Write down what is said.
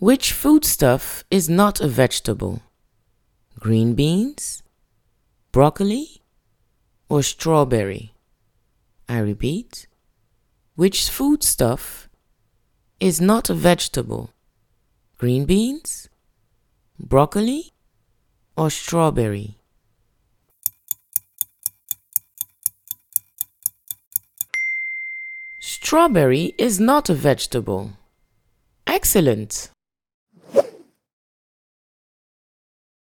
Which foodstuff is not a vegetable? Green beans, broccoli, or strawberry? I repeat. Which foodstuff is not a vegetable? Green beans, broccoli, or strawberry? Strawberry is not a vegetable. Excellent!